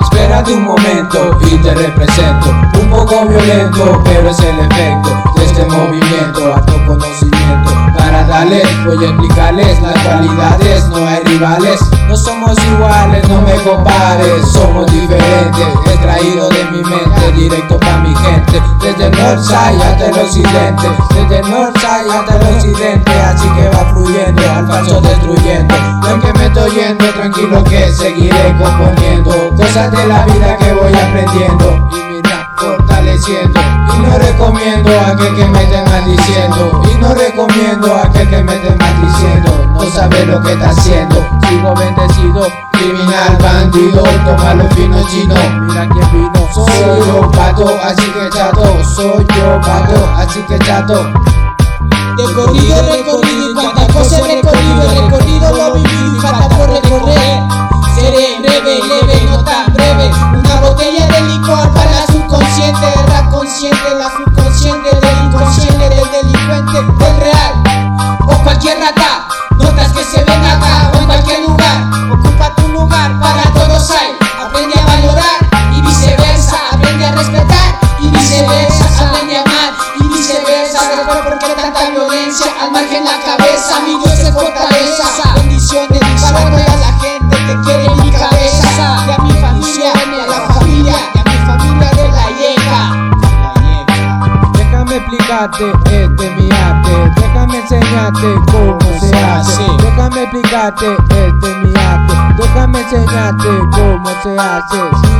Espérate un momento y te represento. Un poco violento, pero es el efecto de este movimiento. Autoconocimiento Para voy a explicarles las cualidades No hay rivales, no somos iguales, no me compares. Somos diferentes, extraído de mi mente Directo para mi gente. Desde el Northside hasta el occidente. Desde el Northside hasta el occidente Así que va fluyendo, al falso destruyendo. No es que me estoy yendo, tranquilo que seguiré componiendo. Cosas de la vida que voy aprendiendo. Y mi rap fortaleciendo y no recomiendo a aquel que me esté maldiciendo. Y no recomiendo a aquel que me esté maldiciendo. No sabe lo que está haciendo. Sigo bendecido criminal bandido toma los finos chino mira quién vino. Soy yo pato así que chato. Soy yo pato así que chato. Recorrido, recorrido, y cuántas cosas recorrido, recorrido lo vivido y falta por recorrer. Seré breve, Cualquier rata, notas que se ven acá o en cualquier lugar. Ocupa tu lugar, para todos hay. Aprende a valorar y viceversa, aprende a respetar y viceversa, aprende a amar y viceversa. ¿por qué tanta violencia? Al margen la cabeza, mi Dios es fortaleza. Explicarte este mi arte, déjame enseñarte cómo se hace. Déjame explicarte este mi arte, déjame enseñarte cómo se hace.